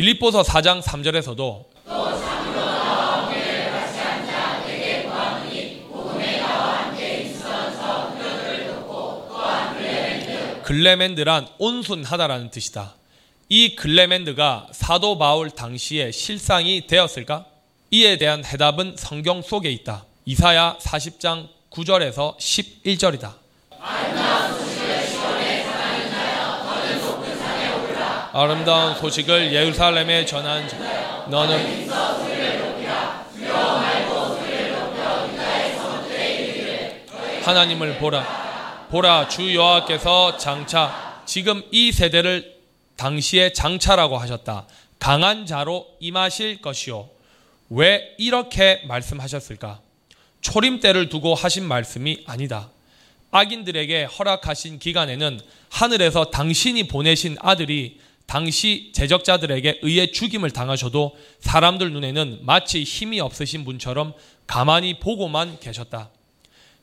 빌립보서 4장 3절에서도 글레멘드란 온순하다라는 뜻이다. 이 글레멘드가 사도 바울 당시의 실상이 되었을까? 이에 대한 해답은 성경 속에 있다. 이사야 40장 9절에서 11절이다. 아름다운 소식을 예루살렘에 전한 자 너는 하나님을 보라. 보라 주 여호와께서 장차 지금 이 세대를 당시에 장차라고 하셨다. 강한 자로 임하실 것이요. 왜 이렇게 말씀하셨을까? 초림 때를 두고 하신 말씀이 아니다. 악인들에게 허락하신 기간에는 하늘에서 당신이 보내신 아들이 당시 제적자들에게 의해 죽임을 당하셔도 사람들 눈에는 마치 힘이 없으신 분처럼 가만히 보고만 계셨다.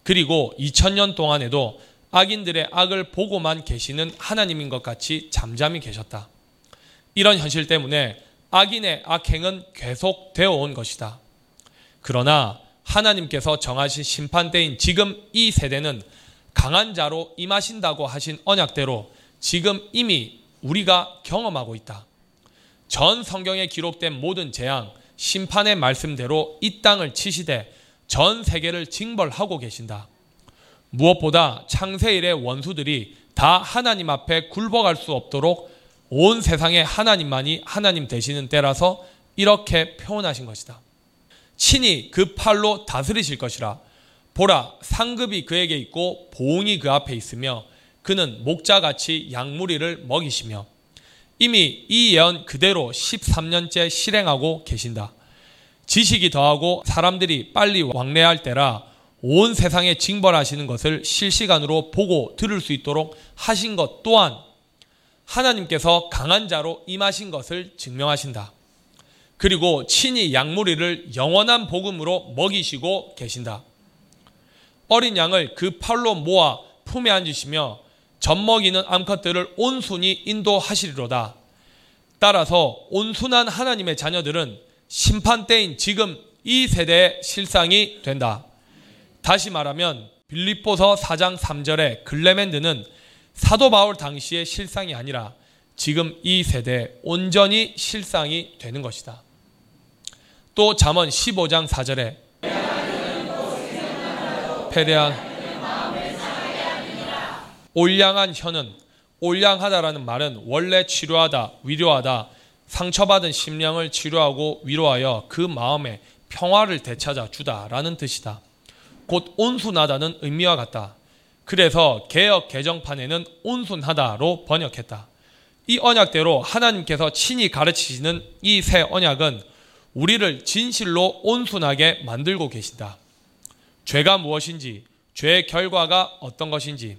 그리고 2000년 동안에도 악인들의 악을 보고만 계시는 하나님인 것 같이 잠잠히 계셨다. 이런 현실 때문에 악인의 악행은 계속되어 온 것이다. 그러나 하나님께서 정하신 심판대인 지금 이 세대는 강한 자로 임하신다고 하신 언약대로 지금 이미 우리가 경험하고 있다. 전 성경에 기록된 모든 재앙, 심판의 말씀대로 이 땅을 치시되 전 세계를 징벌하고 계신다. 무엇보다 창세 일의 원수들이 다 하나님 앞에 굴복할 수 없도록 온 세상에 하나님만이 하나님 되시는 때라서 이렇게 표현하신 것이다. 친히 그 팔로 다스리실 것이라. 보라, 상급이 그에게 있고 보응이 그 앞에 있으며 그는 목자같이 양무리를 먹이시며 이미 이 예언 그대로 13년째 실행하고 계신다. 지식이 더하고 사람들이 빨리 왕래할 때라 온 세상에 징벌하시는 것을 실시간으로 보고 들을 수 있도록 하신 것 또한 하나님께서 강한 자로 임하신 것을 증명하신다. 그리고 친히 양무리를 영원한 복음으로 먹이시고 계신다. 어린 양을 그 팔로 모아 품에 앉으시며 젖먹이는 암컷들을 온순히 인도하시리로다. 따라서 온순한 하나님의 자녀들은 심판 때인 지금 이 세대의 실상이 된다. 다시 말하면 빌립보서 4장 3절의 글레멘드는 사도 바울 당시의 실상이 아니라 지금 이 세대 온전히 실상이 되는 것이다. 또 잠언 15장 4절에 패대한 올량한 혀는 올량하다라는 말은 원래 치료하다, 위로하다, 상처받은 심령을 치료하고 위로하여 그 마음에 평화를 되찾아 주다라는 뜻이다. 곧 온순하다는 의미와 같다. 그래서 개혁 개정판에는 온순하다로 번역했다. 이 언약대로 하나님께서 친히 가르치시는 이 새 언약은 우리를 진실로 온순하게 만들고 계신다. 죄가 무엇인지, 죄의 결과가 어떤 것인지,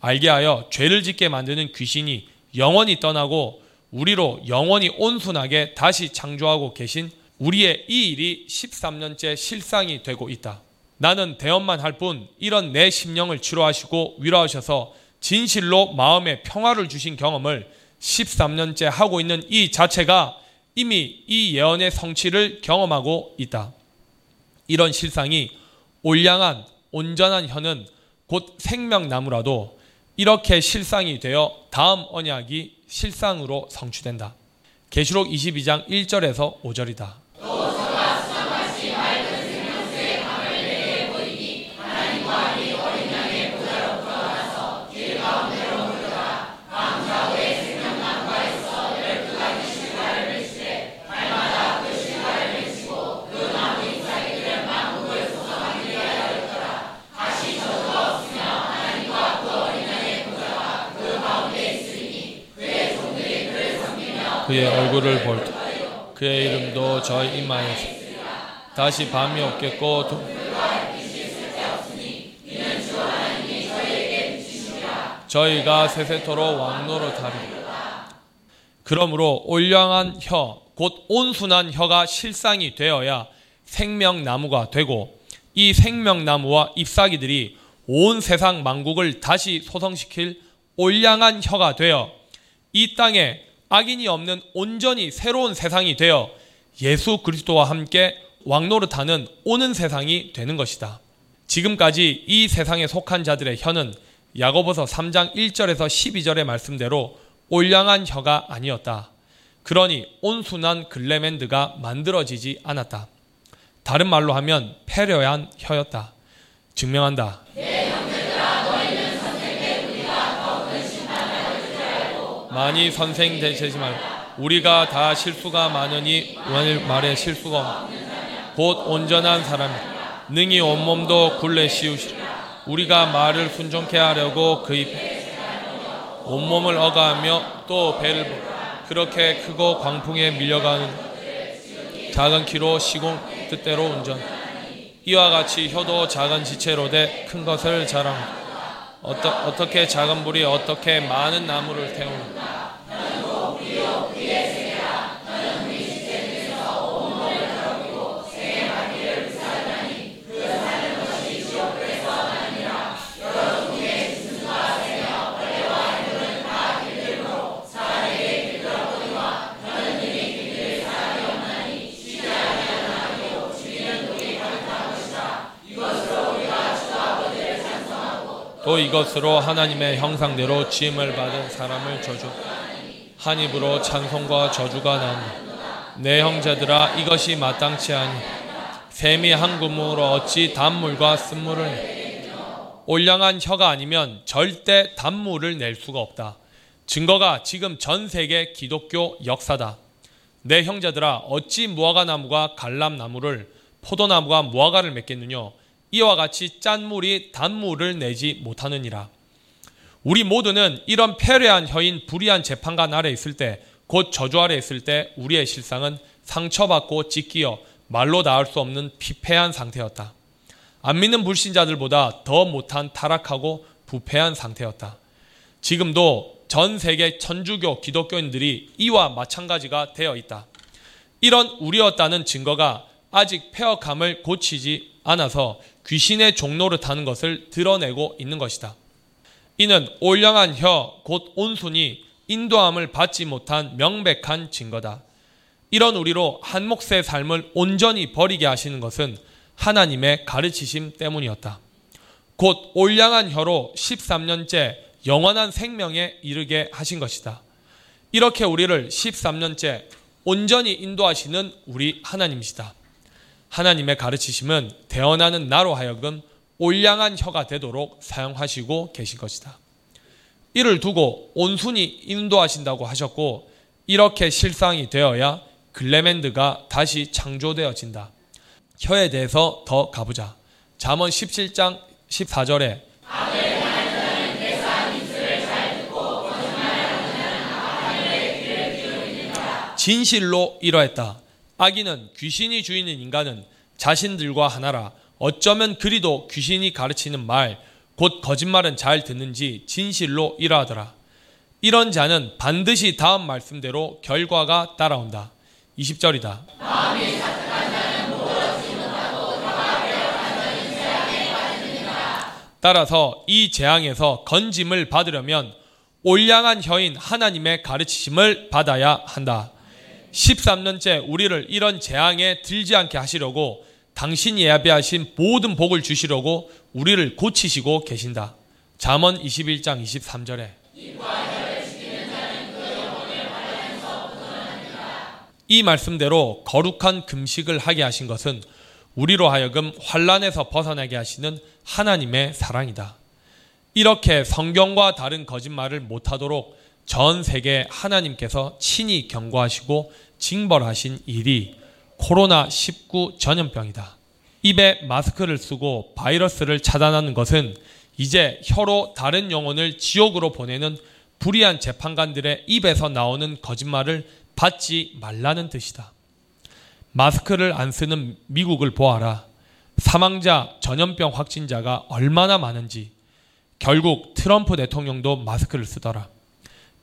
알게 하여 죄를 짓게 만드는 귀신이 영원히 떠나고 우리로 영원히 온순하게 다시 창조하고 계신 우리의 이 일이 13년째 실상이 되고 있다. 나는 대언만 할 뿐 이런 내 심령을 치료하시고 위로하셔서 진실로 마음의 평화를 주신 경험을 13년째 하고 있는 이 자체가 이미 이 예언의 성취를 경험하고 있다. 이런 실상이 올량한 온전한 혀는 곧 생명나무라도 이렇게 실상이 되어 다음 언약이 실상으로 성취된다. 계시록 22장 1절에서 5절이다. 그의 얼굴을 볼 때 그의 이름도 저희 이마에 다시 밤이 없겠고 저희가 세세토로 왕노로 타리. 그러므로 올량한 혀, 곧 온순한 혀가 실상이 되어야 생명나무가 되고 이 생명나무와 잎사귀들이 온 세상 만국을 다시 소성시킬 올량한 혀가 되어 이 땅에 악인이 없는 온전히 새로운 세상이 되어 예수 그리스도와 함께 왕노릇하는 오는 세상이 되는 것이다. 지금까지 이 세상에 속한 자들의 혀는 야고보서 3장 1절에서 12절의 말씀대로 올량한 혀가 아니었다. 그러니 온순한 글레멘드가 만들어지지 않았다. 다른 말로 하면 패려한 혀였다. 증명한다. 많이 선생 되시지 말 우리가 다 실수가 많으니 오늘 말에 실수가 곧 온전한 사람 능히 온몸도 굴레 씌우시 우리가 말을 순종케 하려고 그입 온몸을 어가하며 또 배를 그렇게 크고 광풍에 밀려가는 작은 키로 시공 뜻대로 운전. 이와 같이 효도 작은 지체로 돼 큰 것을 자랑 어떠, 어떻게 작은 불이 어떻게 많은 나무를 태우는가 또 이것으로 하나님의 형상대로 지음을 받은 사람을 저주 한 입으로 찬송과 저주가 난내 형제들아 이것이 마땅치 아니 샘이 한 구멍으로 어찌 단물과 쓴물을 올량한 혀가 아니면 절대 단물을 낼 수가 없다. 증거가 지금 전 세계 기독교 역사다. 내 형제들아 어찌 무화과 나무가 갈람나무를 포도나무가 무화과를 맺겠느냐 이와 같이 짠물이 단물을 내지 못하느니라. 우리 모두는 이런 패례한 혀인 불의한 재판관 아래 있을 때, 곧 저주 아래 있을 때 우리의 실상은 상처받고 찢기어 말로 닿을 수 없는 피폐한 상태였다. 안 믿는 불신자들보다 더 못한 타락하고 부패한 상태였다. 지금도 전 세계 천주교 기독교인들이 이와 마찬가지가 되어 있다. 이런 우리였다는 증거가 아직 폐역함을 고치지 않아서 귀신의 종로를 타는 것을 드러내고 있는 것이다. 이는 올량한 혀, 곧 온순이 인도함을 받지 못한 명백한 증거다. 이런 우리로 한 몫의 삶을 온전히 버리게 하시는 것은 하나님의 가르치심 때문이었다. 곧 올량한 혀로 13년째 영원한 생명에 이르게 하신 것이다. 이렇게 우리를 13년째 온전히 인도하시는 우리 하나님이시다. 하나님의 가르치심은 대언하는 나로 하여금 올량한 혀가 되도록 사용하시고 계신 것이다. 이를 두고 온순히 인도하신다고 하셨고 이렇게 실상이 되어야 글레멘드가 다시 창조되어진다. 혀에 대해서 더 가보자. 잠언 17장 14절에 진실로 이러했다. 악인은 귀신이 주인인 인간은 자신들과 하나라 어쩌면 그리도 귀신이 가르치는 말, 곧 거짓말은 잘 듣는지 진실로 이러하더라. 이런 자는 반드시 다음 말씀대로 결과가 따라온다. 20절이다. 따라서 이 재앙에서 건짐을 받으려면 올량한 혀인 하나님의 가르치심을 받아야 한다. 13년째 우리를 이런 재앙에 들지 않게 하시려고 당신이 예비하신 모든 복을 주시려고 우리를 고치시고 계신다. 잠언 21장 23절에 이 말씀대로 거룩한 금식을 하게 하신 것은 우리로 하여금 환란에서 벗어나게 하시는 하나님의 사랑이다. 이렇게 성경과 다른 거짓말을 못하도록 전 세계 하나님께서 친히 경고하시고 징벌하신 일이 코로나19 전염병이다. 입에 마스크를 쓰고 바이러스를 차단하는 것은 이제 혀로 다른 영혼을 지옥으로 보내는 불의한 재판관들의 입에서 나오는 거짓말을 받지 말라는 뜻이다. 마스크를 안 쓰는 미국을 보아라. 사망자, 전염병 확진자가 얼마나 많은지. 결국 트럼프 대통령도 마스크를 쓰더라.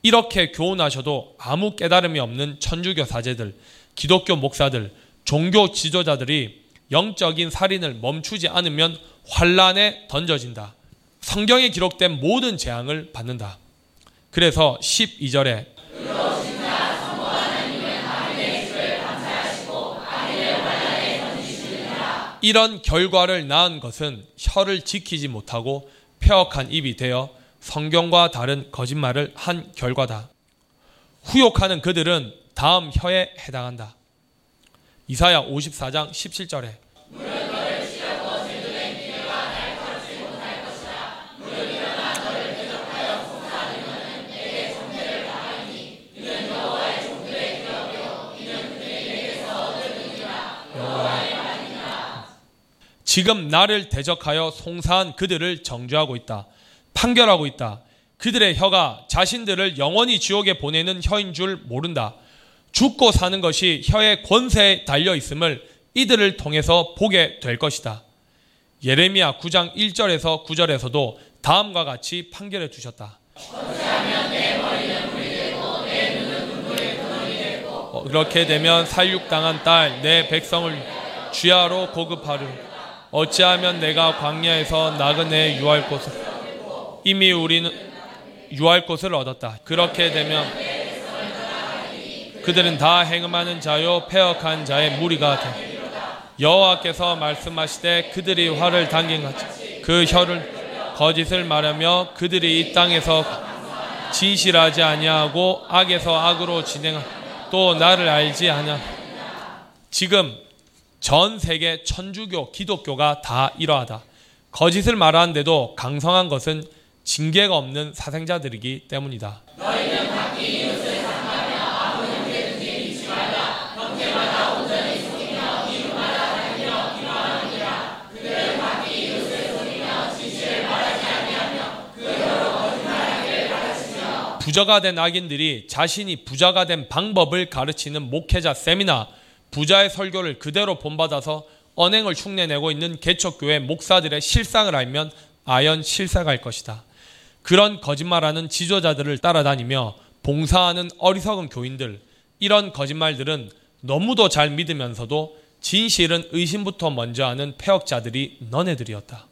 이렇게 교훈하셔도 아무 깨달음이 없는 천주교 사제들, 기독교 목사들, 종교 지도자들이 영적인 살인을 멈추지 않으면 환란에 던져진다. 성경에 기록된 모든 재앙을 받는다. 그래서 12절에 이런 결과를 낳은 것은 혀를 지키지 못하고 폐역한 입이 되어 성경과 다른 거짓말을 한 결과다. 후욕하는 그들은 다음 혀에 해당한다. 이사야 54장 17절에 지금 나를 대적하여 송사한 그들을 정죄하고 있다. 판결하고 있다. 그들의 혀가 자신들을 영원히 지옥에 보내는 혀인 줄 모른다. 죽고 사는 것이 혀의 권세에 달려 있음을 이들을 통해서 보게 될 것이다. 예레미야 9장 1절에서 9절에서도 다음과 같이 판결해 주셨다. 어, 그렇게 되면 살육당한 딸 내 백성을 주야로 고급하려 어찌하면 내가 광야에서 나그네 유할 곳을 이미 우리는 유할 곳을 얻었다. 그렇게 되면 그들은 다 행음하는 자요 폐역한 자의 무리가 되. 여호와께서 말씀하시되 그들이 화를 당긴 같이 그 혀를 거짓을 말하며 그들이 이 땅에서 진실하지 아니하고 악에서 악으로 진행하 또 나를 알지 아냐. 지금 전 세계 천주교, 기독교가 다 이러하다. 거짓을 말하는데도 강성한 것은 징계가 없는 사생자들이기 때문이다. 부자가 된 악인들이 자신이 부자가 된 방법을 가르치는 목회자 세미나, 부자의 설교를 그대로 본받아서 언행을 흉내내고 있는 개척교회 목사들의 실상을 알면 아연 실사갈 것이다. 그런 거짓말하는 지도자들을 따라다니며 봉사하는 어리석은 교인들, 이런 거짓말들은 너무도 잘 믿으면서도 진실은 의심부터 먼저 하는 폐역자들이 너네들이었다.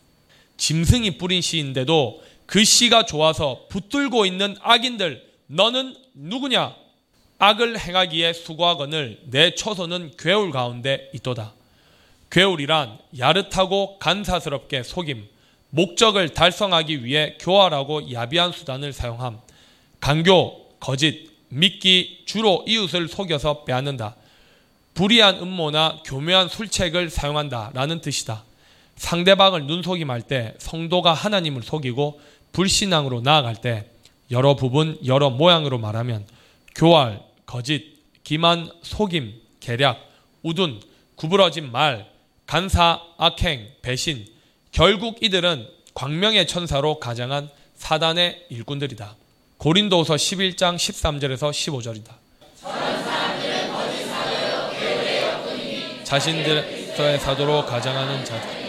짐승이 뿌린 씨인데도 그 씨가 좋아서 붙들고 있는 악인들 너는 누구냐? 악을 행하기에 수고하거늘 내 처소는 괴울 가운데 있도다. 괴울이란 야릇하고 간사스럽게 속임, 목적을 달성하기 위해 교활하고 야비한 수단을 사용함, 강교, 거짓, 믿기, 주로 이웃을 속여서 빼앗는다. 불의한 음모나 교묘한 술책을 사용한다. 라는 뜻이다. 상대방을 눈속임할 때 성도가 하나님을 속이고 불신앙으로 나아갈 때 여러 부분, 여러 모양으로 말하면 교활, 거짓, 기만, 속임, 계략, 우둔, 구부러진 말, 간사, 악행, 배신, 결국 이들은 광명의 천사로 가장한 사단의 일꾼들이다. 고린도서 11장 13절에서 15절이다. 자신들의 사도로 가장하는 자들.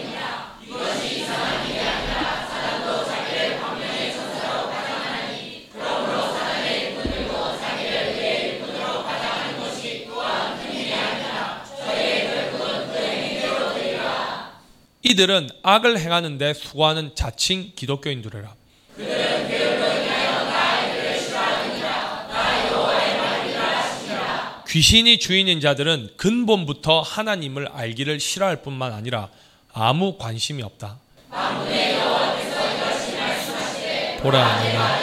이들은 악을 행하는데 수고하는 자칭 기독교인들이라. 귀신이 주인인 자들은 근본부터 하나님을 알기를 싫어할 뿐만 아니라 아무 관심이 없다. 보라 내가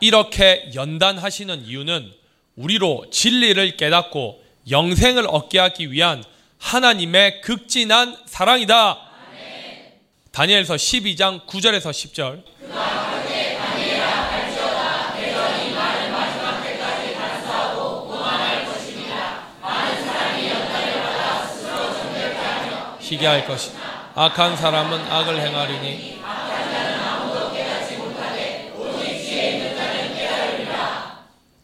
이렇게 연단하시는 이유는 우리로 진리를 깨닫고 영생을 얻게 하기 위한 하나님의 극진한 사랑이다. 다니엘서 12장 9절에서 10절. 희귀할 것이 악한 사람은 악을 행하리니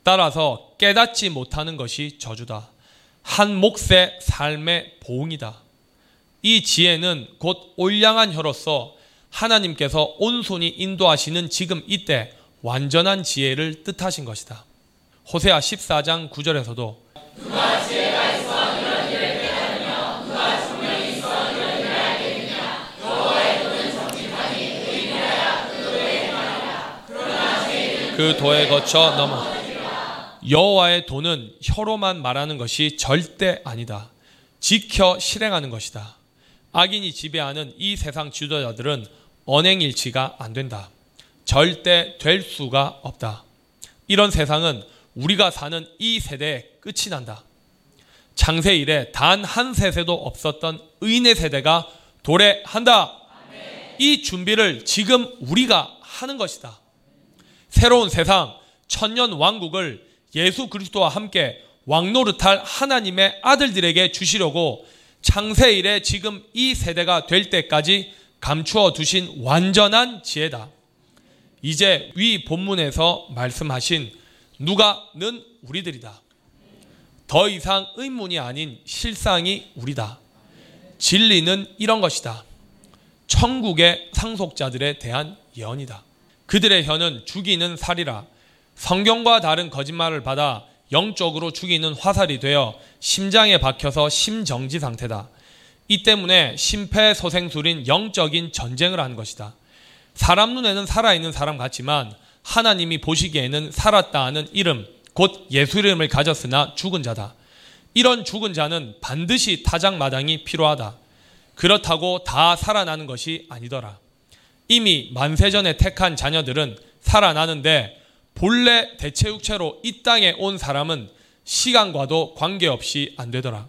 따라서 깨닫지 못하는 것이 저주다. 한 몫의 삶의 보응이다. 이 지혜는 곧 올량한 혀로서 하나님께서 온손이 인도하시는 지금 이때 완전한 지혜를 뜻하신 것이다. 호세아 14장 9절에서도 누가 지혜가 있어 이런 일을 깨닫으며 누가 총명이 있어 이런 알겠느냐 여호와의 도는 정직하니 의인이라야 그 도에 행하리라 그러나 죄인은 그 도에 거쳐 넘어 여호와의 도는 혀로만 말하는 것이 절대 아니다. 지켜 실행하는 것이다. 악인이 지배하는 이 세상 지도자들은 언행일치가 안 된다. 절대 될 수가 없다. 이런 세상은 우리가 사는 이 세대에 끝이 난다. 창세 이래 단 한 세세도 없었던 의인의 세대가 도래한다. 이 준비를 지금 우리가 하는 것이다. 새로운 세상, 천년 왕국을 예수 그리스도와 함께 왕노릇할 하나님의 아들들에게 주시려고 창세 이래 지금 이 세대가 될 때까지 감추어 두신 완전한 지혜다. 이제 위 본문에서 말씀하신 누가는 우리들이다. 더 이상 의문이 아닌 실상이 우리다. 진리는 이런 것이다. 천국의 상속자들에 대한 예언이다. 그들의 혀는 죽이는 살이라 성경과 다른 거짓말을 받아 영적으로 죽이는 화살이 되어 심장에 박혀서 심정지 상태다. 이 때문에 심폐소생술인 영적인 전쟁을 하는 것이다. 사람 눈에는 살아있는 사람 같지만 하나님이 보시기에는 살았다 하는 이름, 곧 예수 이름을 가졌으나 죽은 자다. 이런 죽은 자는 반드시 타작마당이 필요하다. 그렇다고 다 살아나는 것이 아니더라. 이미 만세전에 택한 자녀들은 살아나는데 본래 대체육체로 이 땅에 온 사람은 시간과도 관계없이 안 되더라.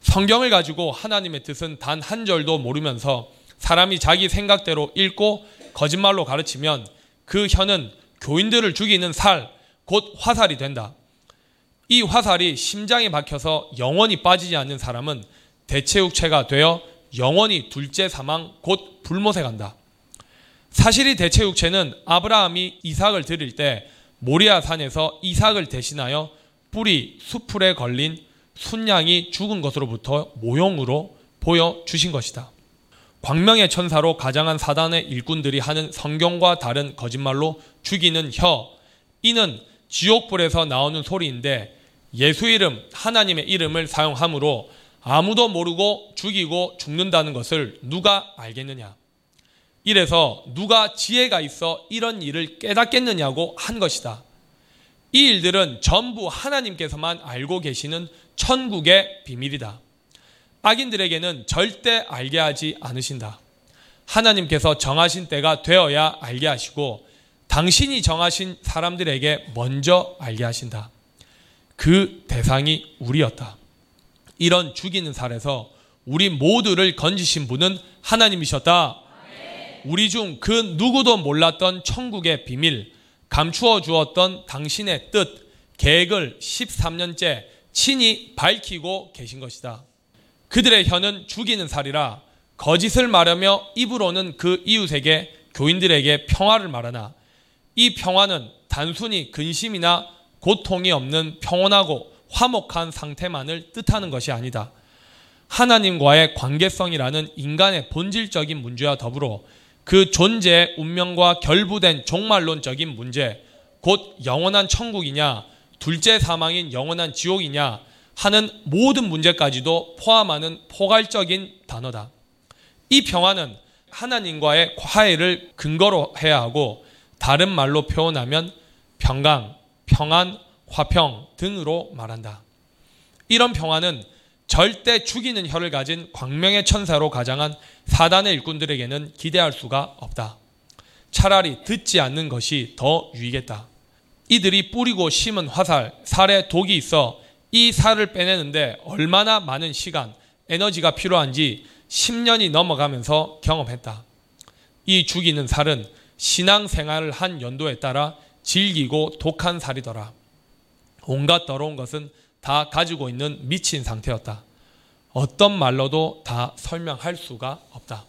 성경을 가지고 하나님의 뜻은 단 한 절도 모르면서 사람이 자기 생각대로 읽고 거짓말로 가르치면 그 혀는 교인들을 죽이는 살, 곧 화살이 된다. 이 화살이 심장에 박혀서 영원히 빠지지 않는 사람은 대체육체가 되어 영원히 둘째 사망, 곧 불못에 간다. 사실이 대체육체는 아브라함이 이삭을 드릴 때 모리아 산에서 이삭을 대신하여 뿌리 수풀에 걸린 순양이 죽은 것으로부터 모형으로 보여 주신 것이다. 광명의 천사로 가장한 사단의 일꾼들이 하는 성경과 다른 거짓말로 죽이는 혀. 이는 지옥불에서 나오는 소리인데 예수 이름, 하나님의 이름을 사용함으로 아무도 모르고 죽이고 죽는다는 것을 누가 알겠느냐? 이래서 누가 지혜가 있어 이런 일을 깨닫겠느냐고 한 것이다. 이 일들은 전부 하나님께서만 알고 계시는 천국의 비밀이다. 악인들에게는 절대 알게 하지 않으신다. 하나님께서 정하신 때가 되어야 알게 하시고 당신이 정하신 사람들에게 먼저 알게 하신다. 그 대상이 우리였다. 이런 죽이는 살에서 우리 모두를 건지신 분은 하나님이셨다. 우리 중 그 누구도 몰랐던 천국의 비밀, 감추어 주었던 당신의 뜻, 계획을 13년째 친히 밝히고 계신 것이다. 그들의 혀는 죽이는 살이라 거짓을 말하며 입으로는 그 이웃에게 교인들에게 평화를 말하나 이 평화는 단순히 근심이나 고통이 없는 평온하고 화목한 상태만을 뜻하는 것이 아니다. 하나님과의 관계성이라는 인간의 본질적인 문제와 더불어 그 존재의 운명과 결부된 종말론적인 문제, 곧 영원한 천국이냐, 둘째 사망인 영원한 지옥이냐 하는 모든 문제까지도 포함하는 포괄적인 단어다. 이 평화는 하나님과의 화해를 근거로 해야 하고 다른 말로 표현하면 평강, 평안, 화평 등으로 말한다. 이런 평화는 절대 죽이는 혀를 가진 광명의 천사로 가장한 사단의 일꾼들에게는 기대할 수가 없다. 차라리 듣지 않는 것이 더 유익했다. 이들이 뿌리고 심은 화살, 살에 독이 있어 이 살을 빼내는데 얼마나 많은 시간, 에너지가 필요한지 10년이 넘어가면서 경험했다. 이 죽이는 살은 신앙 생활을 한 연도에 따라 질기고 독한 살이더라. 온갖 더러운 것은 다 가지고 있는 미친 상태였다. 어떤 말로도 다 설명할 수가 없다.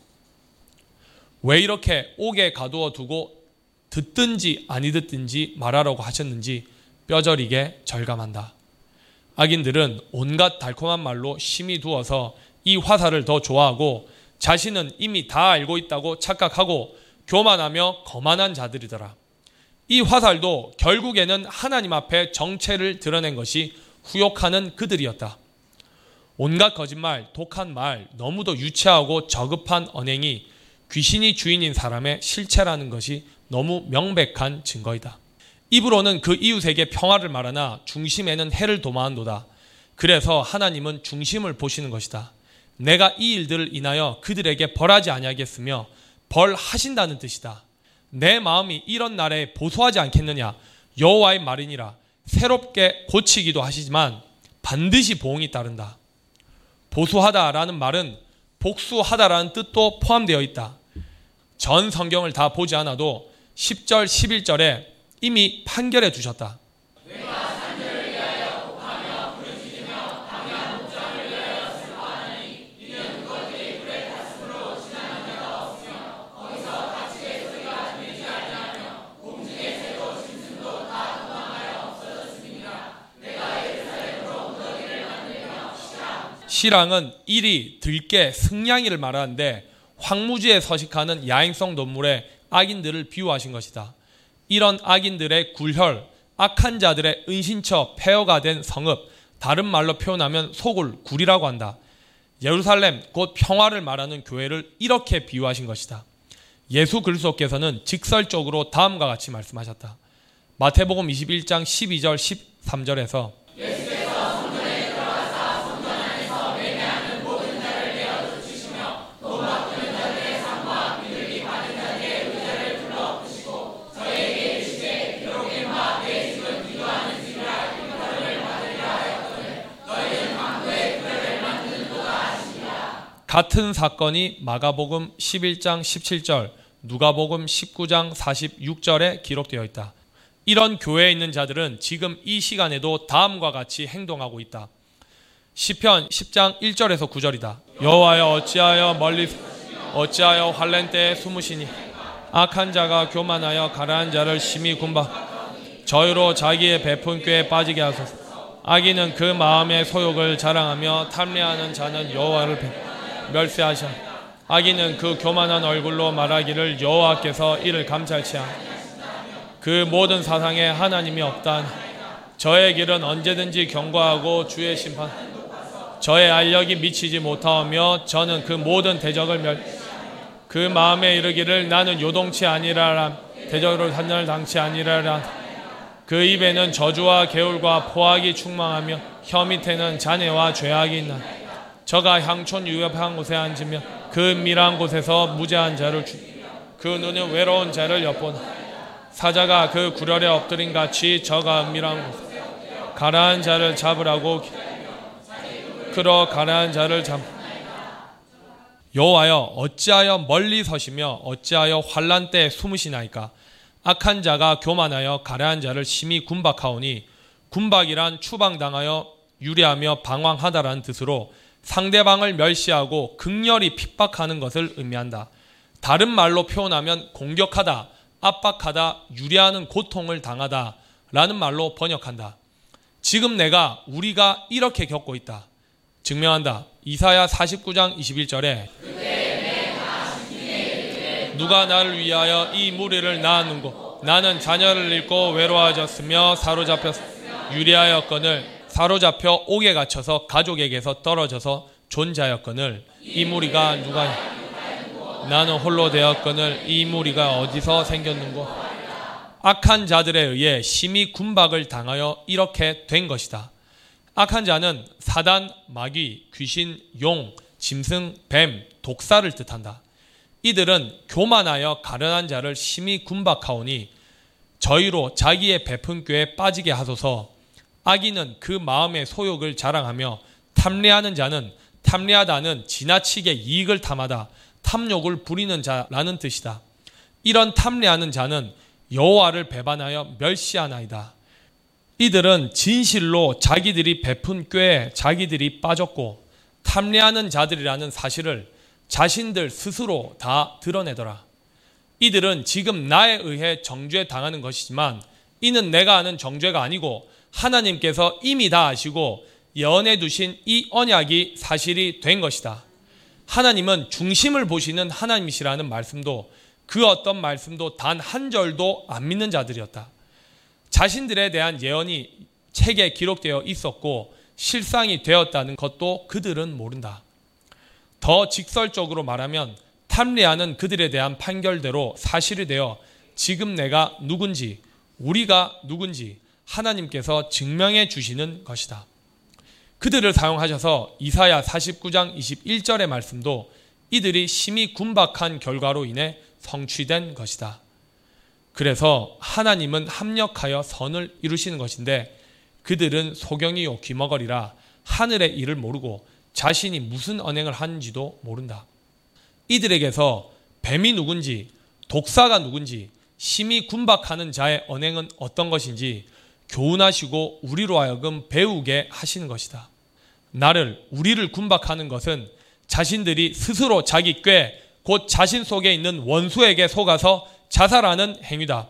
왜 이렇게 옥에 가두어 두고 듣든지 아니 듣든지 말하라고 하셨는지 뼈저리게 절감한다. 악인들은 온갖 달콤한 말로 심히 두어서 이 화살을 더 좋아하고 자신은 이미 다 알고 있다고 착각하고 교만하며 거만한 자들이더라. 이 화살도 결국에는 하나님 앞에 정체를 드러낸 것이 후욕하는 그들이었다. 온갖 거짓말, 독한 말, 너무도 유치하고 저급한 언행이 귀신이 주인인 사람의 실체라는 것이 너무 명백한 증거이다. 입으로는 그 이웃에게 평화를 말하나 중심에는 해를 도마한도다. 그래서 하나님은 중심을 보시는 것이다. 내가 이 일들을 인하여 그들에게 벌하지 아니하겠으며 벌하신다는 뜻이다. 내 마음이 이런 날에 보소하지 않겠느냐 여호와의 말이니라 새롭게 고치기도 하시지만 반드시 보응이 따른다. 보수하다라는 말은 복수하다라는 뜻도 포함되어 있다. 전 성경을 다 보지 않아도 10절, 11절에 이미 판결해 주셨다. 시랑은 일이, 들깨, 승냥이를 말하는데 황무지에 서식하는 야행성 동물의 악인들을 비유하신 것이다. 이런 악인들의 굴혈, 악한 자들의 은신처, 폐허가 된 성읍, 다른 말로 표현하면 속을 굴이라고 한다. 예루살렘, 곧 평화를 말하는 교회를 이렇게 비유하신 것이다. 예수 그리스도께서는 직설적으로 다음과 같이 말씀하셨다. 마태복음 21장 12절 13절에서 같은 사건이 마가복음 11장 17절, 누가복음 19장 46절에 기록되어 있다. 이런 교회에 있는 자들은 지금 이 시간에도 다음과 같이 행동하고 있다. 시편 10장 1절에서 9절이다. 여호와여 어찌하여 멀리 어찌하여 환란 때에 숨으시니 악한 자가 교만하여 가라한 자를 심히 군바 저희로 자기의 베푼 꾀에 빠지게 하소서. 악인은 그 마음의 소욕을 자랑하며 탐례하는 자는 여호와를 배 멸세하셔. 악인은 그 교만한 얼굴로 말하기를 여호와께서 이를 감찰치 않그 모든 사상에 하나님이 없다 저의 길은 언제든지 경고하고 주의 심판 저의 알력이 미치지 못하며 저는 그 모든 대적을 멸그 마음에 이르기를 나는 요동치 아니라라 대적으로 단련을 당치 아니라라. 그 입에는 저주와 개울과 포악이 충만하며 혀 밑에는 잔해와 죄악이 있나 저가 향촌 유협한 곳에 앉으며 그 밀한 곳에서 무죄한 자를 주. 그 눈은 외로운 자를 엿보나 사자가 그 구렬에 엎드린 같이 저가 은밀한 곳 가라한 자를 잡으라고 그러 가라한 자를 잡 여호와여 어찌하여 멀리 서시며 어찌하여 환란 때 숨으시나이까 악한 자가 교만하여 가라한 자를 심히 군박하오니 군박이란 추방당하여 유리하며 방황하다라는 뜻으로 상대방을 멸시하고 극렬히 핍박하는 것을 의미한다. 다른 말로 표현하면 공격하다, 압박하다, 유리하는 고통을 당하다 라는 말로 번역한다. 지금 내가 우리가 이렇게 겪고 있다. 증명한다. 이사야 49장 21절에 누가 나를 위하여 이 무리를 낳았는고 나는 자녀를 잃고 외로워졌으며 사로잡혔 유리하였거늘 사로잡혀 옥에 갇혀서 가족에게서 떨어져서 존재하였거늘 이 무리가 누가 나는 홀로 되었거늘 이 무리가 어디서 생겼는고 악한 자들에 의해 심히 군박을 당하여 이렇게 된 것이다. 악한 자는 사단, 마귀, 귀신, 용, 짐승, 뱀, 독사를 뜻한다. 이들은 교만하여 가련한 자를 심히 군박하오니 저희로 자기의 베푼 꾀에 빠지게 하소서 악인은 그 마음의 소욕을 자랑하며 탐례하는 자는 탐례하다는 지나치게 이익을 탐하다 탐욕을 부리는 자라는 뜻이다. 이런 탐례하는 자는 여호와를 배반하여 멸시하나이다. 이들은 진실로 자기들이 베푼 꾀에 자기들이 빠졌고 탐례하는 자들이라는 사실을 자신들 스스로 다 드러내더라. 이들은 지금 나에 의해 정죄 당하는 것이지만 이는 내가 아는 정죄가 아니고 하나님께서 이미 다 아시고 연해 두신 이 언약이 사실이 된 것이다. 하나님은 중심을 보시는 하나님이시라는 말씀도 그 어떤 말씀도 단 한 절도 안 믿는 자들이었다. 자신들에 대한 예언이 책에 기록되어 있었고 실상이 되었다는 것도 그들은 모른다. 더 직설적으로 말하면 탐리하는 그들에 대한 판결대로 사실이 되어 지금 내가 누군지 우리가 누군지 하나님께서 증명해 주시는 것이다. 그들을 사용하셔서 이사야 49장 21절의 말씀도 이들이 심히 군박한 결과로 인해 성취된 것이다. 그래서 하나님은 합력하여 선을 이루시는 것인데 그들은 소경이요 귀머거리라 하늘의 일을 모르고 자신이 무슨 언행을 하는지도 모른다. 이들에게서 뱀이 누군지 독사가 누군지 심히 군박하는 자의 언행은 어떤 것인지 교훈하시고 우리로 하여금 배우게 하시는 것이다. 나를 우리를 군박하는 것은 자신들이 스스로 자기 꾀, 곧 자신 속에 있는 원수에게 속아서 자살하는 행위다.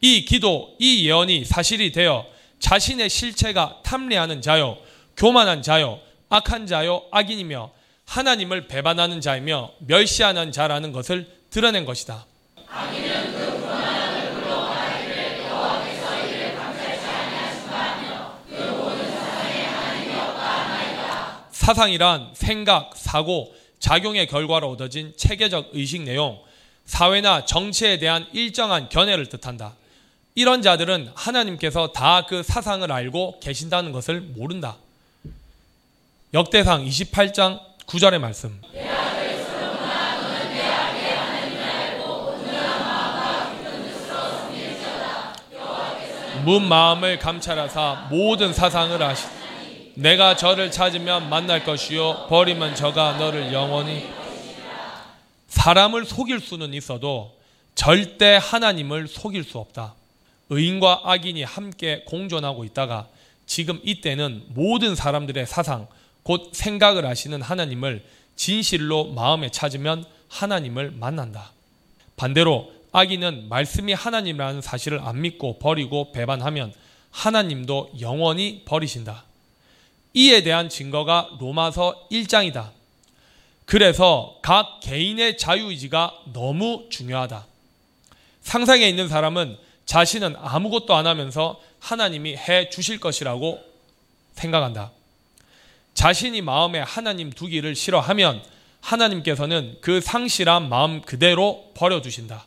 이 기도, 이 예언이 사실이 되어 자신의 실체가 탐례하는 자요, 교만한 자요, 악한 자요, 악인이며 하나님을 배반하는 자이며 멸시하는 자라는 것을 드러낸 것이다. 사상이란 생각, 사고, 작용의 결과로 얻어진 체계적 의식 내용, 사회나 정치에 대한 일정한 견해를 뜻한다. 이런 자들은 하나님께서 다 그 사상을 알고 계신다는 것을 모른다. 역대상 28장 9절의 말씀. 문 마음을 감찰하사 모든 사상을 아시 내가 저를 찾으면 만날 것이요 버리면 저가 너를 영원히 사람을 속일 수는 있어도 절대 하나님을 속일 수 없다. 의인과 악인이 함께 공존하고 있다가 지금 이때는 모든 사람들의 사상, 곧 생각을 하시는 하나님을 진실로 마음에 찾으면 하나님을 만난다. 반대로 악인은 말씀이 하나님이라는 사실을 안 믿고 버리고 배반하면 하나님도 영원히 버리신다. 이에 대한 증거가 로마서 1장이다. 그래서 각 개인의 자유의지가 너무 중요하다. 상상에 있는 사람은 자신은 아무것도 안 하면서 하나님이 해 주실 것이라고 생각한다. 자신이 마음에 하나님 두기를 싫어하면 하나님께서는 그 상실한 마음 그대로 버려두신다.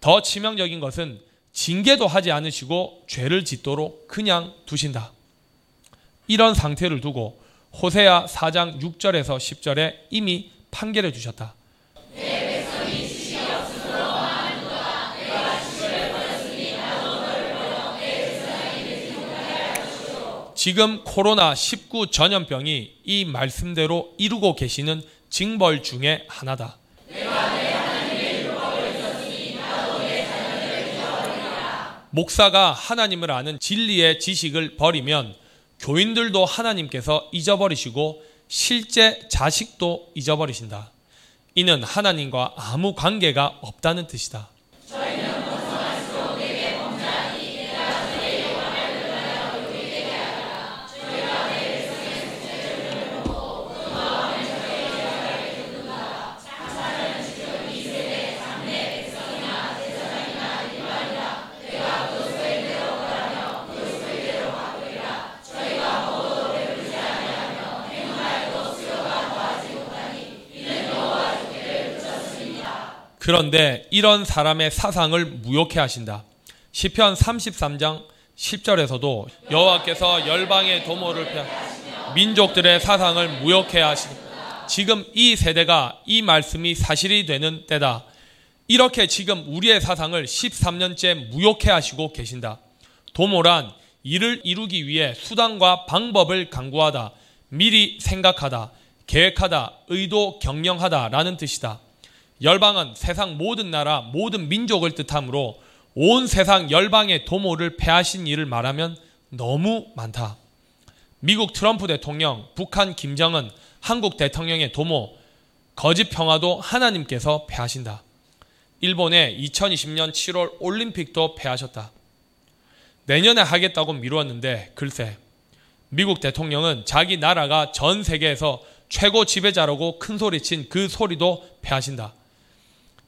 더 치명적인 것은 징계도 하지 않으시고 죄를 짓도록 그냥 두신다. 이런 상태를 두고 호세아 4장 6절에서 10절에 이미 판결해 주셨다. 지금 코로나 19 전염병이 이 말씀대로 이루고 계시는 징벌 중에 하나다. 목사가 하나님을 아는 진리의 지식을 버리면 교인들도 하나님께서 잊어버리시고 실제 자식도 잊어버리신다. 이는 하나님과 아무 관계가 없다는 뜻이다. 그런데 이런 사람의 사상을 무욕해 하신다. 시편 33장 10절에서도 여호와께서 열방의 도모를 펴 민족들의 사상을 무욕해 하시 지금 이 세대가 이 말씀이 사실이 되는 때다. 이렇게 지금 우리의 사상을 13년째 무욕해 하시고 계신다. 도모란 이를 이루기 위해 수단과 방법을 강구하다, 미리 생각하다, 계획하다, 의도 경영하다라는 뜻이다. 열방은 세상 모든 나라, 모든 민족을 뜻하므로 온 세상 열방의 도모를 패하신 일을 말하면 너무 많다. 미국 트럼프 대통령, 북한 김정은, 한국 대통령의 도모, 거짓 평화도 하나님께서 패하신다. 일본의 2020년 7월 올림픽도 패하셨다. 내년에 하겠다고 미루었는데 글쎄 미국 대통령은 자기 나라가 전 세계에서 최고 지배자라고 큰 소리친 그 소리도 패하신다.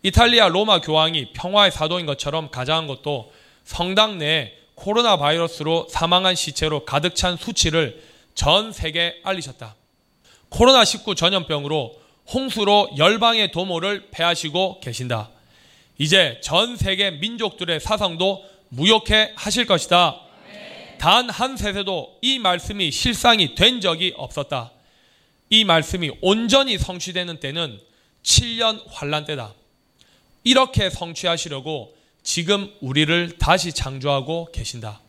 이탈리아 로마 교황이 평화의 사도인 것처럼 가장한 것도 성당 내에 코로나 바이러스로 사망한 시체로 가득 찬 수치를 전 세계에 알리셨다. 코로나19 전염병으로 홍수로 열방의 도모를 패하시고 계신다. 이제 전 세계 민족들의 사상도 무욕해 하실 것이다. 단 한 세대도 이 말씀이 실상이 된 적이 없었다. 이 말씀이 온전히 성취되는 때는 7년 환란 때다. 이렇게 성취하시려고 지금 우리를 다시 창조하고 계신다.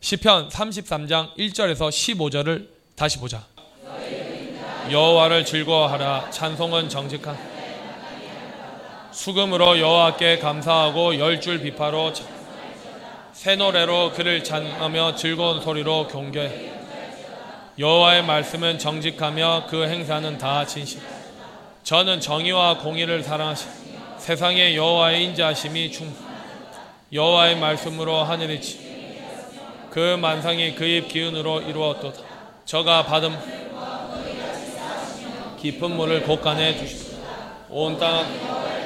시편 33장 1절에서 15절을 다시 보자. 여호와를 즐거워하라. 찬송은 정직한. 수금으로 여호와께 감사하고 열 줄 비파로 새 노래로 그를 찬하며 즐거운 소리로 경계. 여호와의 말씀은 정직하며 그 행사는 다 진실. 저는 정의와 공의를 사랑하시 세상에 여호와의 인자하심이 충 여호와의 말씀으로 하늘이 만상이 그입 기운으로 이루었도다. 저가 받음 깊은 물을 곳간에 두시다 온땅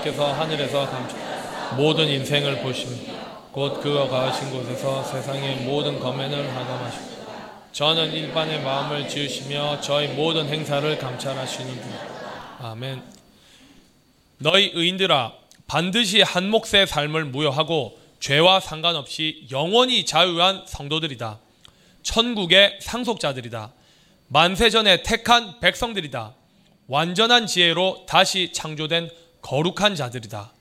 여호와께서 하늘에서 모든 인생을 보시며 곧 그가 가신 곳에서 세상의 모든 검면을 하감하시고 저는 일반의 마음을 지으시며 저희 모든 행사를 감찰하시니 아멘. 너희 의인들아 반드시 한 몫의 삶을 무효하고 죄와 상관없이 영원히 자유한 성도들이다. 천국의 상속자들이다. 만세전에 택한 백성들이다. 완전한 지혜로 다시 창조된 거룩한 자들이다.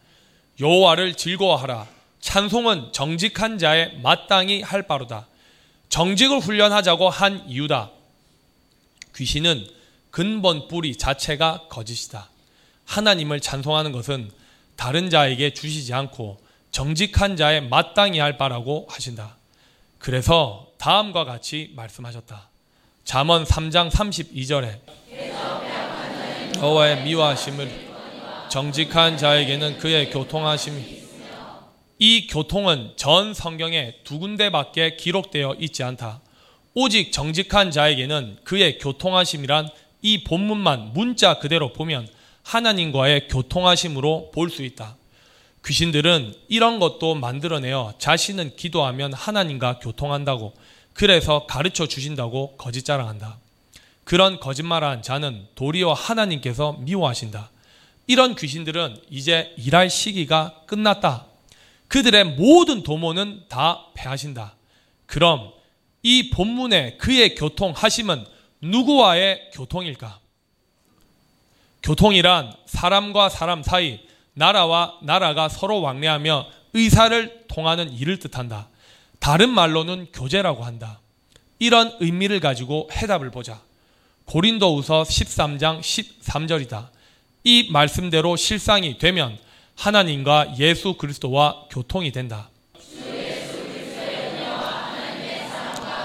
여호와를 즐거워하라. 찬송은 정직한 자의 마땅히 할 바로다. 정직을 훈련하자고 한 이유다. 귀신은 근본 뿌리 자체가 거짓이다. 하나님을 찬송하는 것은 다른 자에게 주시지 않고 정직한 자의 마땅히 할 바라고 하신다. 그래서 다음과 같이 말씀하셨다. 잠언 3장 32절에 여호와의 미워하심을 정직한 자에게는 그의 교통하심이 이 교통은 전 성경에 두 군데밖에 기록되어 있지 않다. 오직 정직한 자에게는 그의 교통하심이란 이 본문만 문자 그대로 보면 하나님과의 교통하심으로 볼 수 있다. 귀신들은 이런 것도 만들어내어 자신은 기도하면 하나님과 교통한다고 그래서 가르쳐 주신다고 거짓 자랑한다. 그런 거짓말한 자는 도리어 하나님께서 미워하신다. 이런 귀신들은 이제 일할 시기가 끝났다. 그들의 모든 도모는 다 패하신다. 그럼 이 본문의 그의 교통하심은 누구와의 교통일까? 교통이란 사람과 사람 사이, 나라와 나라가 서로 왕래하며 의사를 통하는 일을 뜻한다. 다른 말로는 교제라고 한다. 이런 의미를 가지고 해답을 보자. 고린도우서 13장 13절이다. 이 말씀대로 실상이 되면 하나님과 예수 그리스도와 교통이 된다.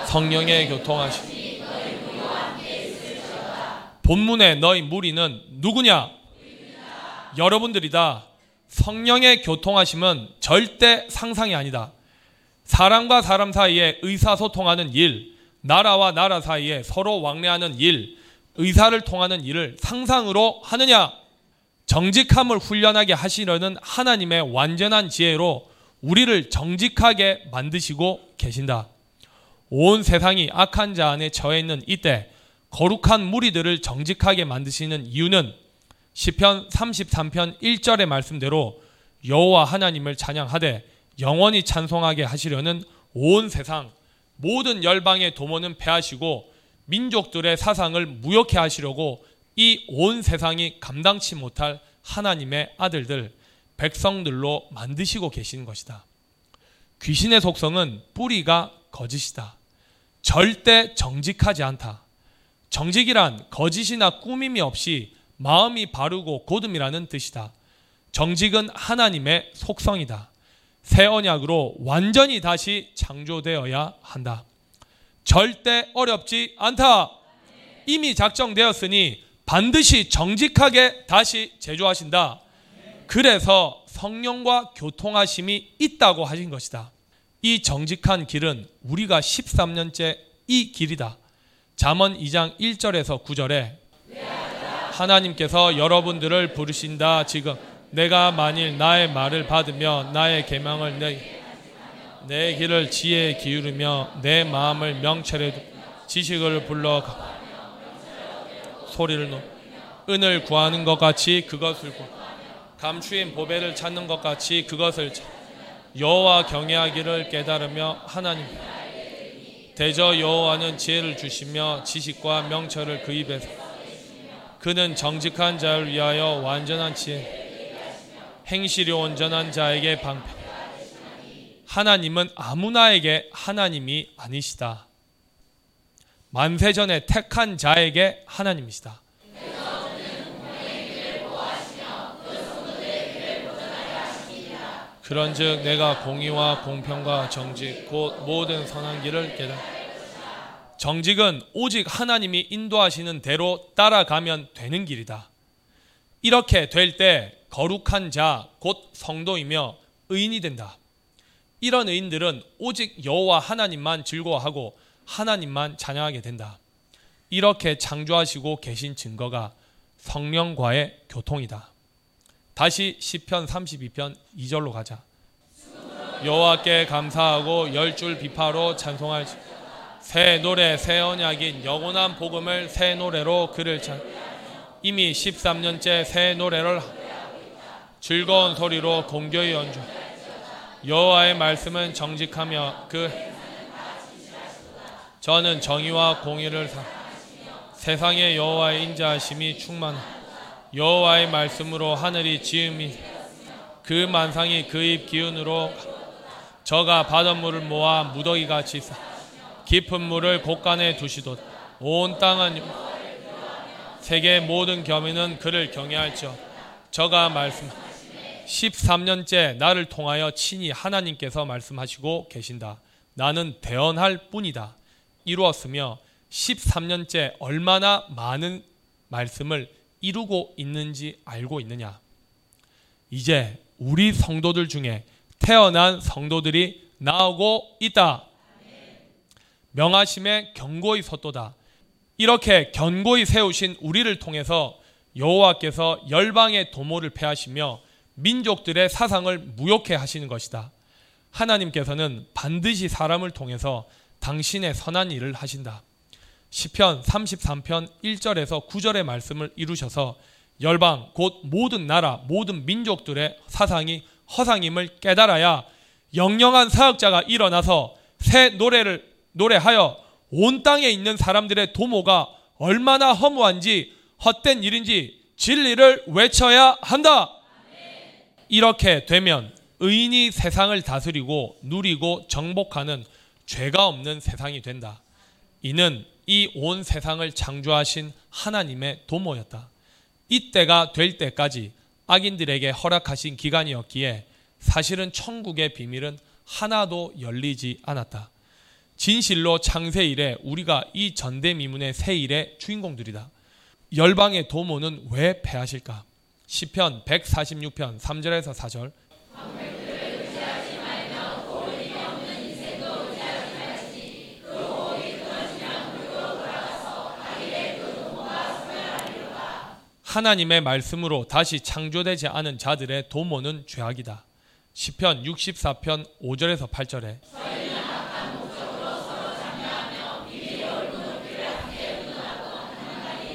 성령의 교통하심. 본문의 너희 무리는 누구냐? 여러분들이다. 성령의 교통하심은 절대 상상이 아니다. 사람과 사람 사이에 의사소통하는 일, 나라와 나라 사이에 서로 왕래하는 일, 의사를 통하는 일을 상상으로 하느냐? 정직함을 훈련하게 하시려는 하나님의 완전한 지혜로 우리를 정직하게 만드시고 계신다. 온 세상이 악한 자 안에 처해 있는 이때 거룩한 무리들을 정직하게 만드시는 이유는 시편 33편 1절의 말씀대로 여호와 하나님을 찬양하되 영원히 찬송하게 하시려는 온 세상 모든 열방의 도모는 패하시고 민족들의 사상을 무역해 하시려고 이 온 세상이 감당치 못할 하나님의 아들들, 백성들로 만드시고 계시는 것이다. 귀신의 속성은 뿌리가 거짓이다. 절대 정직하지 않다. 정직이란 거짓이나 꾸밈이 없이 마음이 바르고 고듬이라는 뜻이다. 정직은 하나님의 속성이다. 새 언약으로 완전히 다시 창조되어야 한다. 절대 어렵지 않다. 이미 작정되었으니 반드시 정직하게 다시 제조하신다. 그래서 성령과 교통하심이 있다고 하신 것이다. 이 정직한 길은 우리가 13년째 이 길이다. 잠언 2장 1절에서 9절에 하나님께서 여러분들을 부르신다 지금 내가 만일 나의 말을 받으며 나의 계명을 내, 내 길을 지혜에 기울이며 내 마음을 명철에 지식을 불러 소리를 놓 은을 구하는 것 같이 그것을 구 감추인 보배를 찾는 것 같이 그것을 여호와 경외하기를 깨달으며 하나님 대저 여호와는 지혜를 주시며 지식과 명철을 그 입에서 그는 정직한 자를 위하여 완전한 지혜 행실이 온전한 자에게 방패 하나님은 아무나에게 하나님이 아니시다. 만세전에 택한 자에게 하나님이시다. 그런즉 내가 공의와 공평과 정직 곧 모든 선한 길을 깨달. 정직은 오직 하나님이 인도하시는 대로 따라가면 되는 길이다. 이렇게 될 때 거룩한 자 곧 성도이며 의인이 된다. 이런 의인들은 오직 여호와 하나님만 즐거워하고 하나님만 찬양하게 된다. 이렇게 창조하시고 계신 증거가 성령과의 교통이다. 다시 시편 32편 2절로 가자. 여호와께 감사하고 열 줄 비파로 찬송할 새 노래 새 언약인 영원한 복음을 새 노래로 그를 찬 이미 13년째 새 노래를 즐거운 소리로 공교히 연주 여호와의 말씀은 정직하며 그 저는 정의와 공의를 사 세상에 여호와의 인자하심이 충만 여호와의 말씀으로 하늘이 지음이 그 만상이 그 입 기운으로 저가 바닷 물을 모아 무더기 같이 깊은 물을 곳간에 두시듯 온 땅은 세계 모든 겸이는 그를 경외할지어 저가 말씀 13년째 나를 통하여 친히 하나님께서 말씀하시고 계신다. 나는 대언할 뿐이다. 이루었으며 13년째 얼마나 많은 말씀을 이루고 있는지 알고 있느냐? 이제 우리 성도들 중에 태어난 성도들이 나오고 있다. 명하심에 경고히 섰도다. 이렇게 견고히 세우신 우리를 통해서 여호와께서 열방의 도모를 패하시며 민족들의 사상을 무욕해 하시는 것이다. 하나님께서는 반드시 사람을 통해서 당신의 선한 일을 하신다. 시편 33편 1절에서 9절의 말씀을 이루셔서 열방 곧 모든 나라 모든 민족들의 사상이 허상임을 깨달아야 영영한 사역자가 일어나서 새 노래를 노래하여 온 땅에 있는 사람들의 도모가 얼마나 허무한지 헛된 일인지 진리를 외쳐야 한다. 이렇게 되면 의인이 세상을 다스리고 누리고 정복하는 죄가 없는 세상이 된다. 이는 이 온 세상을 창조하신 하나님의 도모였다. 이때가 될 때까지 악인들에게 허락하신 기간이었기에 사실은 천국의 비밀은 하나도 열리지 않았다. 진실로 창세 이래 우리가 이 전대미문의 새 일의 주인공들이다. 열방의 도모는 왜 패하실까? 시편 146편 3절에서 4절 하나님의 말씀으로 다시 창조되지 않은 자들의 도모는 죄악이다. 시편 64편 5절에서 8절에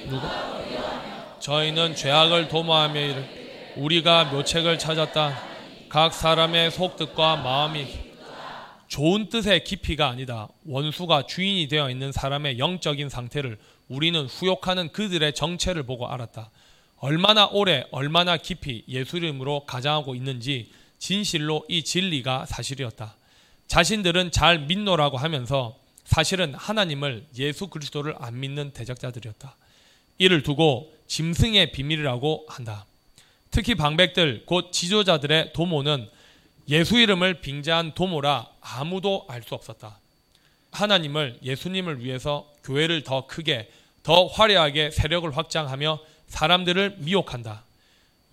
누가? 저희는 죄악을 도모하며 이를 우리가 묘책을 찾았다. 각 사람의 속뜻과 마음이 좋은 뜻의 깊이가 아니다. 원수가 주인이 되어 있는 사람의 영적인 상태를 우리는 후욕하는 그들의 정체를 보고 알았다. 얼마나 오래 얼마나 깊이 예수 이름으로 가장하고 있는지 진실로 이 진리가 사실이었다. 자신들은 잘 믿노라고 하면서 사실은 하나님을 예수 그리스도를 안 믿는 대적자들이었다. 이를 두고 짐승의 비밀이라고 한다. 특히 방백들 곧 지도자들의 도모는 예수 이름을 빙자한 도모라 아무도 알 수 없었다. 하나님을 예수님을 위해서 교회를 더 크게 더 화려하게 세력을 확장하며 사람들을 미혹한다.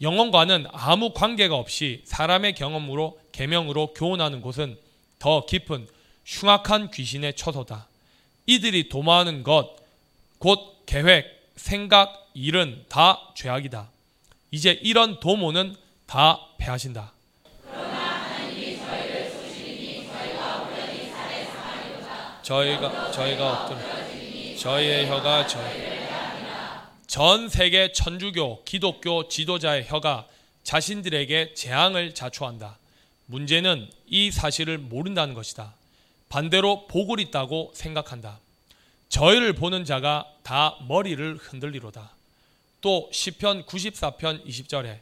영혼과는 아무 관계가 없이 사람의 경험으로 계명으로 교훈하는 곳은 더 깊은 흉악한 귀신의 처소다. 이들이 도모하는 것 곧 계획, 생각, 일은 다 죄악이다. 이제 이런 도모는 다 패하신다. 저희가 저희가 엎드려 저희의 혀가 저희 전 세계 천주교 기독교 지도자의 혀가 자신들에게 재앙을 자초한다. 문제는 이 사실을 모른다는 것이다. 반대로 복을 있다고 생각한다. 저희를 보는 자가 다 머리를 흔들리로다. 또 시편 94편 20절에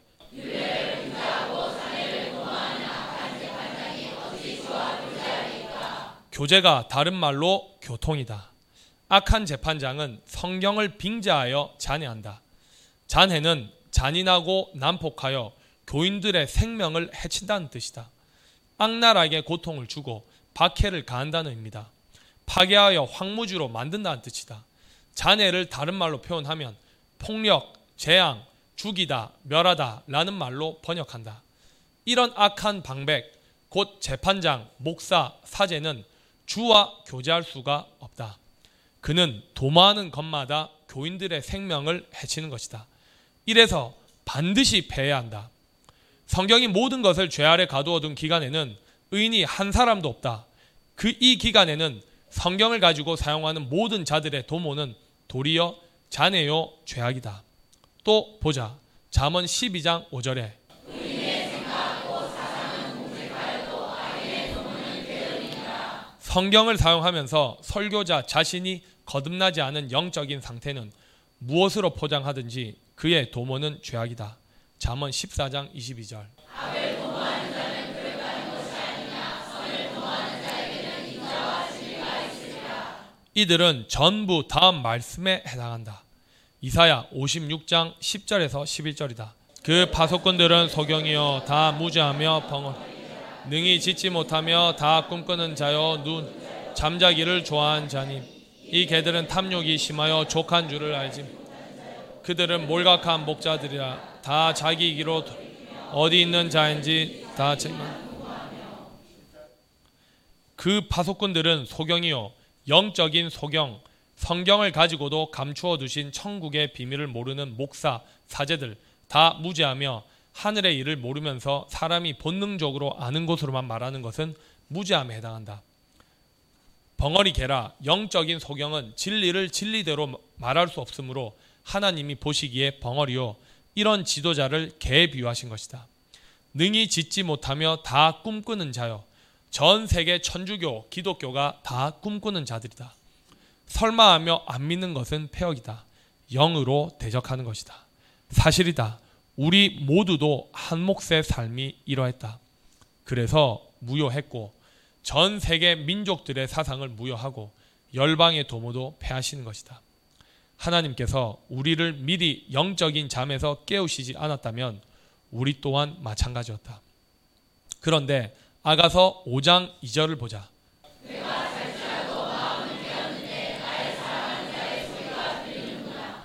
교제가 다른 말로 교통이다. 악한 재판장은 성경을 빙자하여 잔해한다. 잔해는 잔인하고 난폭하여 교인들의 생명을 해친다는 뜻이다. 악랄하게 고통을 주고 박해를 가한다는 의미다. 파괴하여 황무지로 만든다는 뜻이다. 잔해를 다른 말로 표현하면 폭력, 재앙, 죽이다, 멸하다 라는 말로 번역한다. 이런 악한 방백, 곧 재판장, 목사, 사제는 주와 교제할 수가 없다. 그는 도마하는 것마다 교인들의 생명을 해치는 것이다. 이래서 반드시 패해야 한다. 성경이 모든 것을 죄 아래 가두어 둔 기간에는 의인이 한 사람도 없다. 그 이 기간에는 성경을 가지고 사용하는 모든 자들의 도모는 도리어 자네요 죄악이다. 또 보자. 잠언 12장 5절에 성경을 사용하면서 설교자 자신이 거듭나지 않은 영적인 상태는 무엇으로 포장하든지 그의 도모는 죄악이다. 잠언 14장 22절. 이들은 전부 다음 말씀에 해당한다. 이사야 56장 10절에서 11절이다. 그 파속꾼들은 소경이요 다 무죄하며 벙어 능히 짓지 못하며 다 꿈꾸는 자요 눈 잠자기를 좋아한 자니 이 개들은 탐욕이 심하여 족한 줄을 알지 그들은 몰각한 목자들이라 다 자기 이기로 어디 있는 자인지 다 책망 그 파속꾼들은 소경이요 영적인 소경 성경을 가지고도 감추어 두신 천국의 비밀을 모르는 목사 사제들 다 무죄하며 하늘의 일을 모르면서 사람이 본능적으로 아는 것으로만 말하는 것은 무죄함에 해당한다. 벙어리 개라 영적인 소경은 진리를 진리대로 말할 수 없으므로 하나님이 보시기에 벙어리요 이런 지도자를 개에 비유하신 것이다. 능히 짓지 못하며 다 꿈꾸는 자요 전 세계 천주교 기독교가 다 꿈꾸는 자들이다. 설마하며 안 믿는 것은 폐역이다. 영으로 대적하는 것이다. 사실이다. 우리 모두도 한 몫의 삶이 이러했다. 그래서 무효했고 전 세계 민족들의 사상을 무효하고 열방의 도모도 폐하시는 것이다. 하나님께서 우리를 미리 영적인 잠에서 깨우시지 않았다면 우리 또한 마찬가지였다. 그런데 아가서 5장 2절을 보자.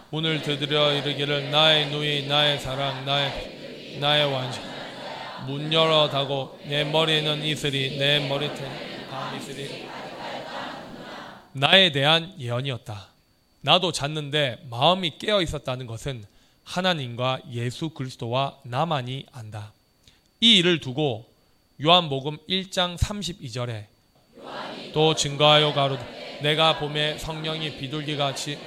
문을 두드려 이르기를 나의 누이 나의 사랑 나의 나의 완전 문 열어 닫고 내 머리에는 이슬이 내 머리털 밤 이슬이 나에 대한 예언이었다. 나도 잤는데 마음이 깨어 있었다는 것은 하나님과 예수 그리스도와 나만이 안다. 이 일을 두고 요한복음 1장 32절에 또 증거하여 가로되 내가 봄에 성령이 비둘기 같이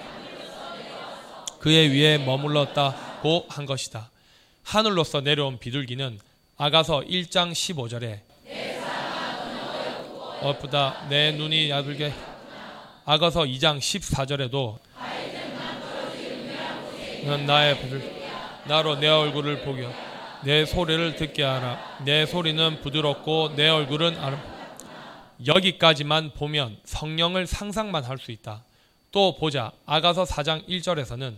그의 위에 머물렀다고 한 것이다. 하늘로서 내려온 비둘기는 아가서 1장 15절에 엎다 내 눈이 야들게 아가서 2장 14절에도 넌 나의 비둘 나로 내 얼굴을 보겨 내 소리를 듣게 하라 내 소리는 부드럽고 내 얼굴은 아름 여기까지만 보면 성령을 상상만 할 수 있다. 또 보자. 아가서 4장 1절에서는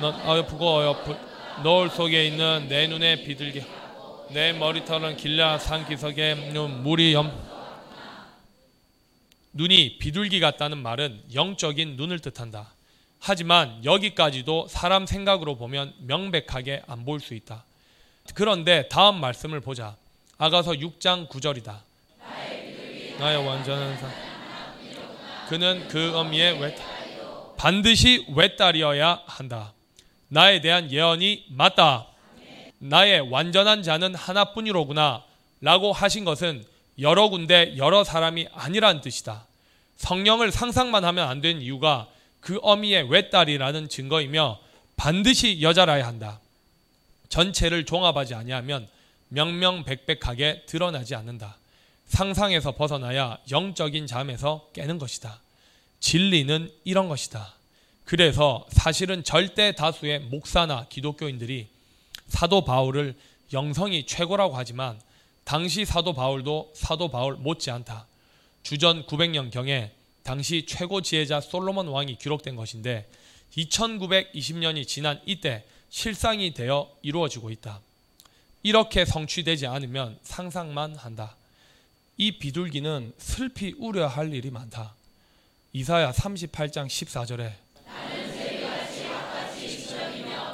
넌 어여프고 어여프 너울 속에 있는 내 눈에 비들게 내 머리털은 길라 산기석에 물이 염 눈이 비둘기 같다는 말은 영적인 눈을 뜻한다. 하지만 여기까지도 사람 생각으로 보면 명백하게 안 보일 수 있다. 그런데 다음 말씀을 보자. 아가서 6장 9절이다. 나의 완전한 사 그는 그 어미의 외 반드시 외딸이어야 한다. 나에 대한 예언이 맞다. 나의 완전한 자는 하나뿐이로구나. 라고 하신 것은 여러 군데 여러 사람이 아니란 뜻이다. 성령을 상상만 하면 안 되는 이유가 그 어미의 외딸이라는 증거이며 반드시 여자라야 한다. 전체를 종합하지 아니하면 명명백백하게 드러나지 않는다. 상상에서 벗어나야 영적인 잠에서 깨는 것이다. 진리는 이런 것이다. 그래서 사실은 절대 다수의 목사나 기독교인들이 사도 바울을 영성이 최고라고 하지만 당시 사도 바울도 사도 바울 못지않다. 주전 900년 경에 당시 최고 지혜자 솔로몬 왕이 기록된 것인데 2920년이 지난 이때 실상이 되어 이루어지고 있다. 이렇게 성취되지 않으면 상상만 한다. 이 비둘기는 슬피 우려할 일이 많다. 이사야 38장 14절에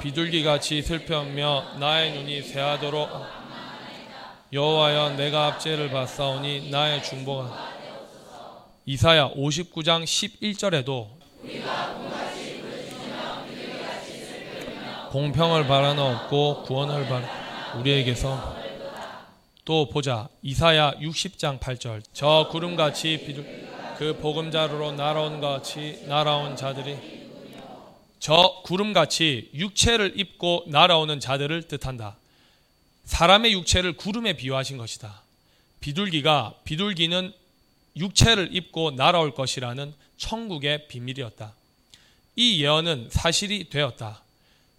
비둘기 같이 슬며며 나의 눈이 새하도록 여호와여 내가 압제를 받사오니 나의 중보가 이사야 59장 11절에도 공평을 바라는 없고 구원을 바라 우리에게서 또 보자. 이사야 60장 8절. 저 구름같이 비둘 그 보금자루로 날아온 같이 날아온 자들이 저 구름같이 육체를 입고 날아오는 자들을 뜻한다. 사람의 육체를 구름에 비유하신 것이다. 비둘기가 비둘기는 육체를 입고 날아올 것이라는 천국의 비밀이었다. 이 예언은 사실이 되었다.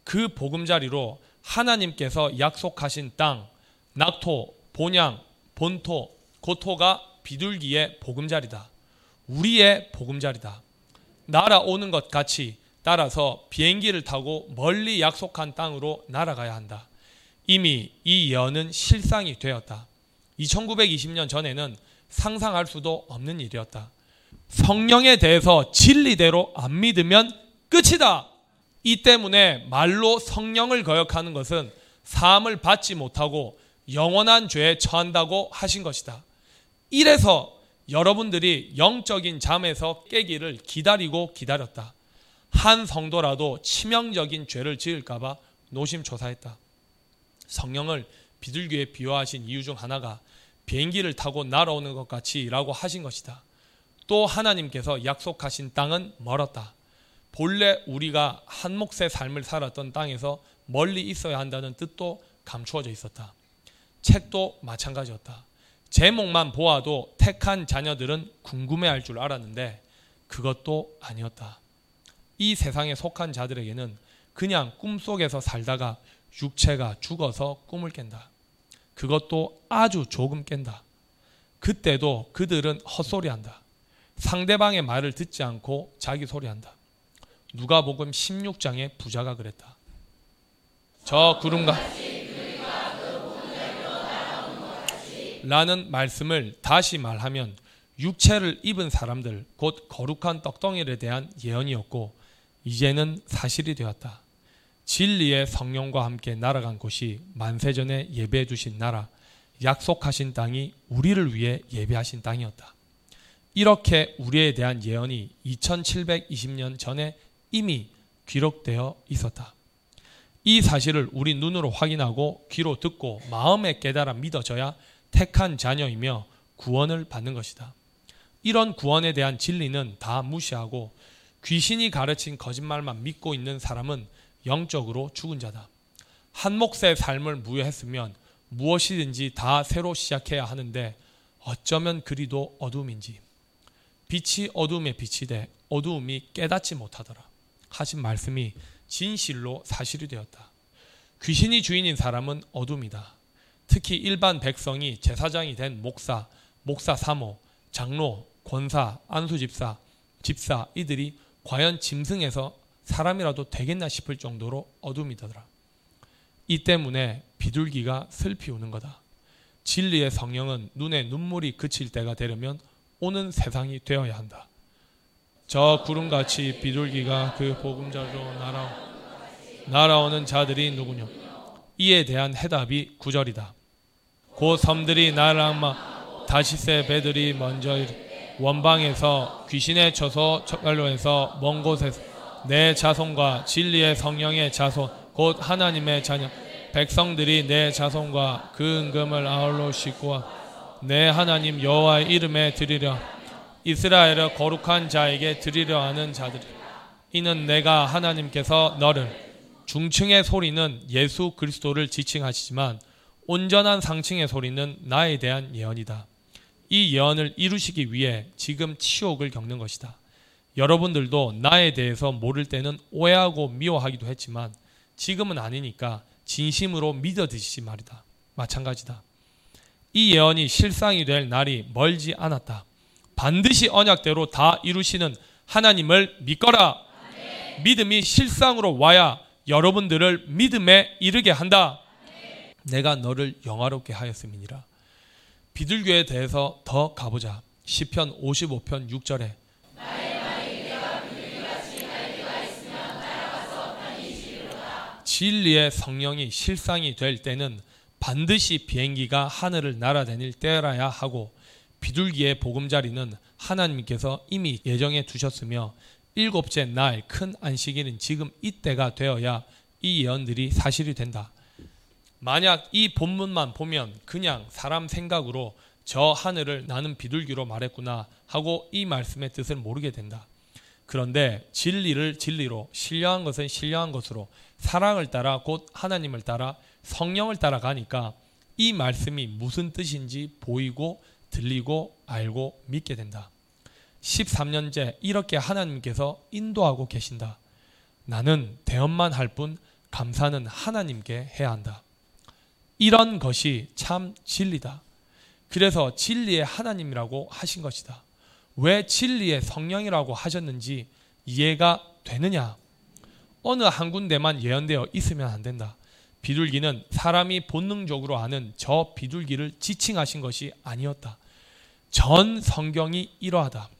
그 보금자리로 하나님께서 약속하신 땅, 낙토, 본향, 본토, 고토가 비둘기의 보금자리다. 우리의 보금자리다. 날아오는 것 같이 따라서 비행기를 타고 멀리 약속한 땅으로 날아가야 한다. 이미 이 예언은 실상이 되었다. 2920년 전에는 상상할 수도 없는 일이었다. 성령에 대해서 진리대로 안 믿으면 끝이다. 이 때문에 말로 성령을 거역하는 것은 사함을 받지 못하고 영원한 죄에 처한다고 하신 것이다. 이래서 여러분들이 영적인 잠에서 깨기를 기다리고 기다렸다. 한 성도라도 치명적인 죄를 지을까봐 노심초사했다. 성령을 비둘기에 비유하신 이유 중 하나가 비행기를 타고 날아오는 것 같이라고 하신 것이다. 또 하나님께서 약속하신 땅은 멀었다. 본래 우리가 한 몫의 삶을 살았던 땅에서 멀리 있어야 한다는 뜻도 감추어져 있었다. 책도 마찬가지였다. 제목만 보아도 택한 자녀들은 궁금해할 줄 알았는데 그것도 아니었다. 이 세상에 속한 자들에게는 그냥 꿈속에서 살다가 육체가 죽어서 꿈을 깬다. 그것도 아주 조금 깬다. 그때도 그들은 헛소리한다. 상대방의 말을 듣지 않고 자기 소리한다. 누가복음 16장의 부자가 그랬다. 저 구름과 라는 말씀을 다시 말하면 육체를 입은 사람들 곧 거룩한 떡덩이에 대한 예언이었고 이제는 사실이 되었다. 진리의 성령과 함께 날아간 곳이 만세전에 예배해 주신 나라, 약속하신 땅이 우리를 위해 예배하신 땅이었다. 이렇게 우리에 대한 예언이 2720년 전에 이미 기록되어 있었다. 이 사실을 우리 눈으로 확인하고 귀로 듣고 마음에 깨달아 믿어져야 택한 자녀이며 구원을 받는 것이다. 이런 구원에 대한 진리는 다 무시하고 귀신이 가르친 거짓말만 믿고 있는 사람은 영적으로 죽은 자다. 한 몫의 삶을 무효했으면 무엇이든지 다 새로 시작해야 하는데 어쩌면 그리도 어둠인지 빛이 어둠에 빛이 돼 어두움이 깨닫지 못하더라 하신 말씀이 진실로 사실이 되었다. 귀신이 주인인 사람은 어둠이다. 특히 일반 백성이 제사장이 된 목사, 목사 사모, 장로, 권사, 안수집사, 집사 이들이 과연 짐승에서 사람이라도 되겠나 싶을 정도로 어둠이더라. 이 때문에 비둘기가 슬피 우는 거다. 진리의 성령은 눈에 눈물이 그칠 때가 되려면 오는 세상이 되어야 한다. 저 구름같이 비둘기가 그 보금자로 날아오, 날아오는 자들이 누구냐? 이에 대한 해답이 구절이다. 곧 섬들이 날아마 다시세 배들이 먼저 원방에서 귀신에 쳐서 척갈로에서 먼 곳에서 내 자손과 진리의 성령의 자손 곧 하나님의 자녀 백성들이 내 자손과 그 은금을 아울러 싣고 내 하나님 여호와의 이름에 드리려 이스라엘의 거룩한 자에게 드리려 하는 자들이 이는 내가 하나님께서 너를 중층의 소리는 예수 그리스도를 지칭하시지만 온전한 상층의 소리는 나에 대한 예언이다. 이 예언을 이루시기 위해 지금 치욕을 겪는 것이다. 여러분들도 나에 대해서 모를 때는 오해하고 미워하기도 했지만 지금은 아니니까 진심으로 믿어드시지 말이다. 마찬가지다. 이 예언이 실상이 될 날이 멀지 않았다. 반드시 언약대로 다 이루시는 하나님을 믿거라. 네. 믿음이 실상으로 와야 여러분들을 믿음에 이르게 한다. 네. 내가 너를 영화롭게 하였음이니라. 비둘교에 대해서 더 가보자. 시편 55편 6절에 진리의 성령이 실상이 될 때는 반드시 비행기가 하늘을 날아다닐 때라야 하고 비둘기의 보금자리는 하나님께서 이미 예정해 두셨으며 일곱째 날 큰 안식일은 지금 이때가 되어야 이 예언들이 사실이 된다. 만약 이 본문만 보면 그냥 사람 생각으로 저 하늘을 나는 비둘기로 말했구나 하고 이 말씀의 뜻을 모르게 된다. 그런데 진리를 진리로 신령한 것은 신령한 것으로 사랑을 따라 곧 하나님을 따라 성령을 따라 가니까 이 말씀이 무슨 뜻인지 보이고 들리고 알고 믿게 된다. 13년째 이렇게 하나님께서 인도하고 계신다. 나는 대언만 할 뿐 감사는 하나님께 해야 한다. 이런 것이 참 진리다. 그래서 진리의 하나님이라고 하신 것이다. 왜 진리의 성령이라고 하셨는지 이해가 되느냐? 어느 한 군데만 예언되어 있으면 안 된다. 비둘기는 사람이 본능적으로 아는 저 비둘기를 지칭하신 것이 아니었다. 전 성경이 이러하다.